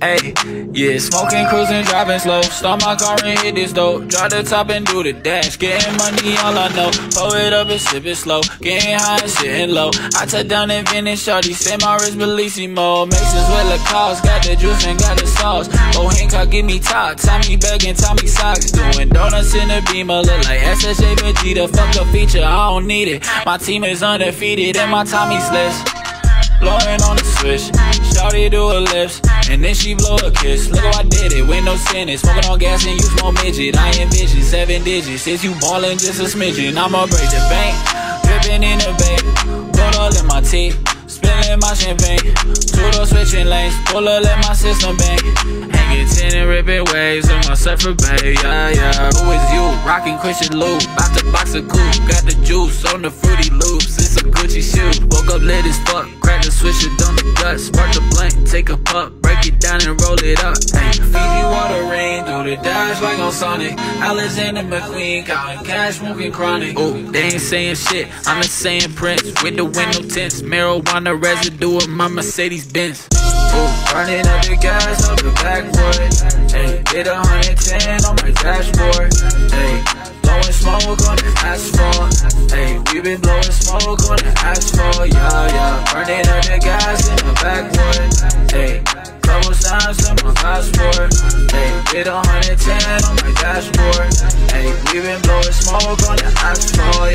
Ayy, yeah, smoking, cruising, driving slow. Start my car and hit this dope. Drive the top and do the dash. Getting money, all I know. Pull it up and sip it slow. Getting high and sitting low. I touch down and finish shorty. Say my wrist Bellissimo. Mixes with the Lacoste. Got the juice and got the sauce. Oh, Hancock, give me top. Tommy begging, Tommy socks. Doing donuts in the beamer. Look like SSA Vegeta. Fuck a feature, I don't need it. My team is undefeated and my Tommy's list. Blowing on switch. Shawty do her lips, and then she blow a kiss. Look how I did it with no sentence. Smoking on gas and use more midget. I envision seven digits. Since you ballin' just a smidgen, I'ma break the bank. Dripping in the bank. Put all in my teeth. Spilling my champagne. Two door switching lanes. Pull up, let my system bang. Hanging ten and ripping waves on my surfer bay. Yeah, yeah. Who is you? Rocking Christian loop. About to box a coupe. Got the juice on the fruity loops. It's a Gucci shoe. Woke up late as fuck. Crack the switch it on the gut. Spark the blank. Take a puff. Break it down and roll it up. Hey, Fiji water rain. Through the dash like on Sonic. Alexander McQueen. Counting cash. Smoking chronic. Ooh, they ain't saying shit. I'm saying Prince. With the window tints. Marijuana residue of my Mercedes Benz. Ooh, running up the gas on the backwood. Hey, hit a hundred ten on my dashboard. Hey, blowing smoke on the asphalt. Hey, we been blowing smoke on the asphalt. Yeah, yeah. Burning up the gas in the backwood. Hey, couple signs on my passport. Hey, hit a hundred ten on my dashboard. Hey, we been blowing smoke on the asphalt.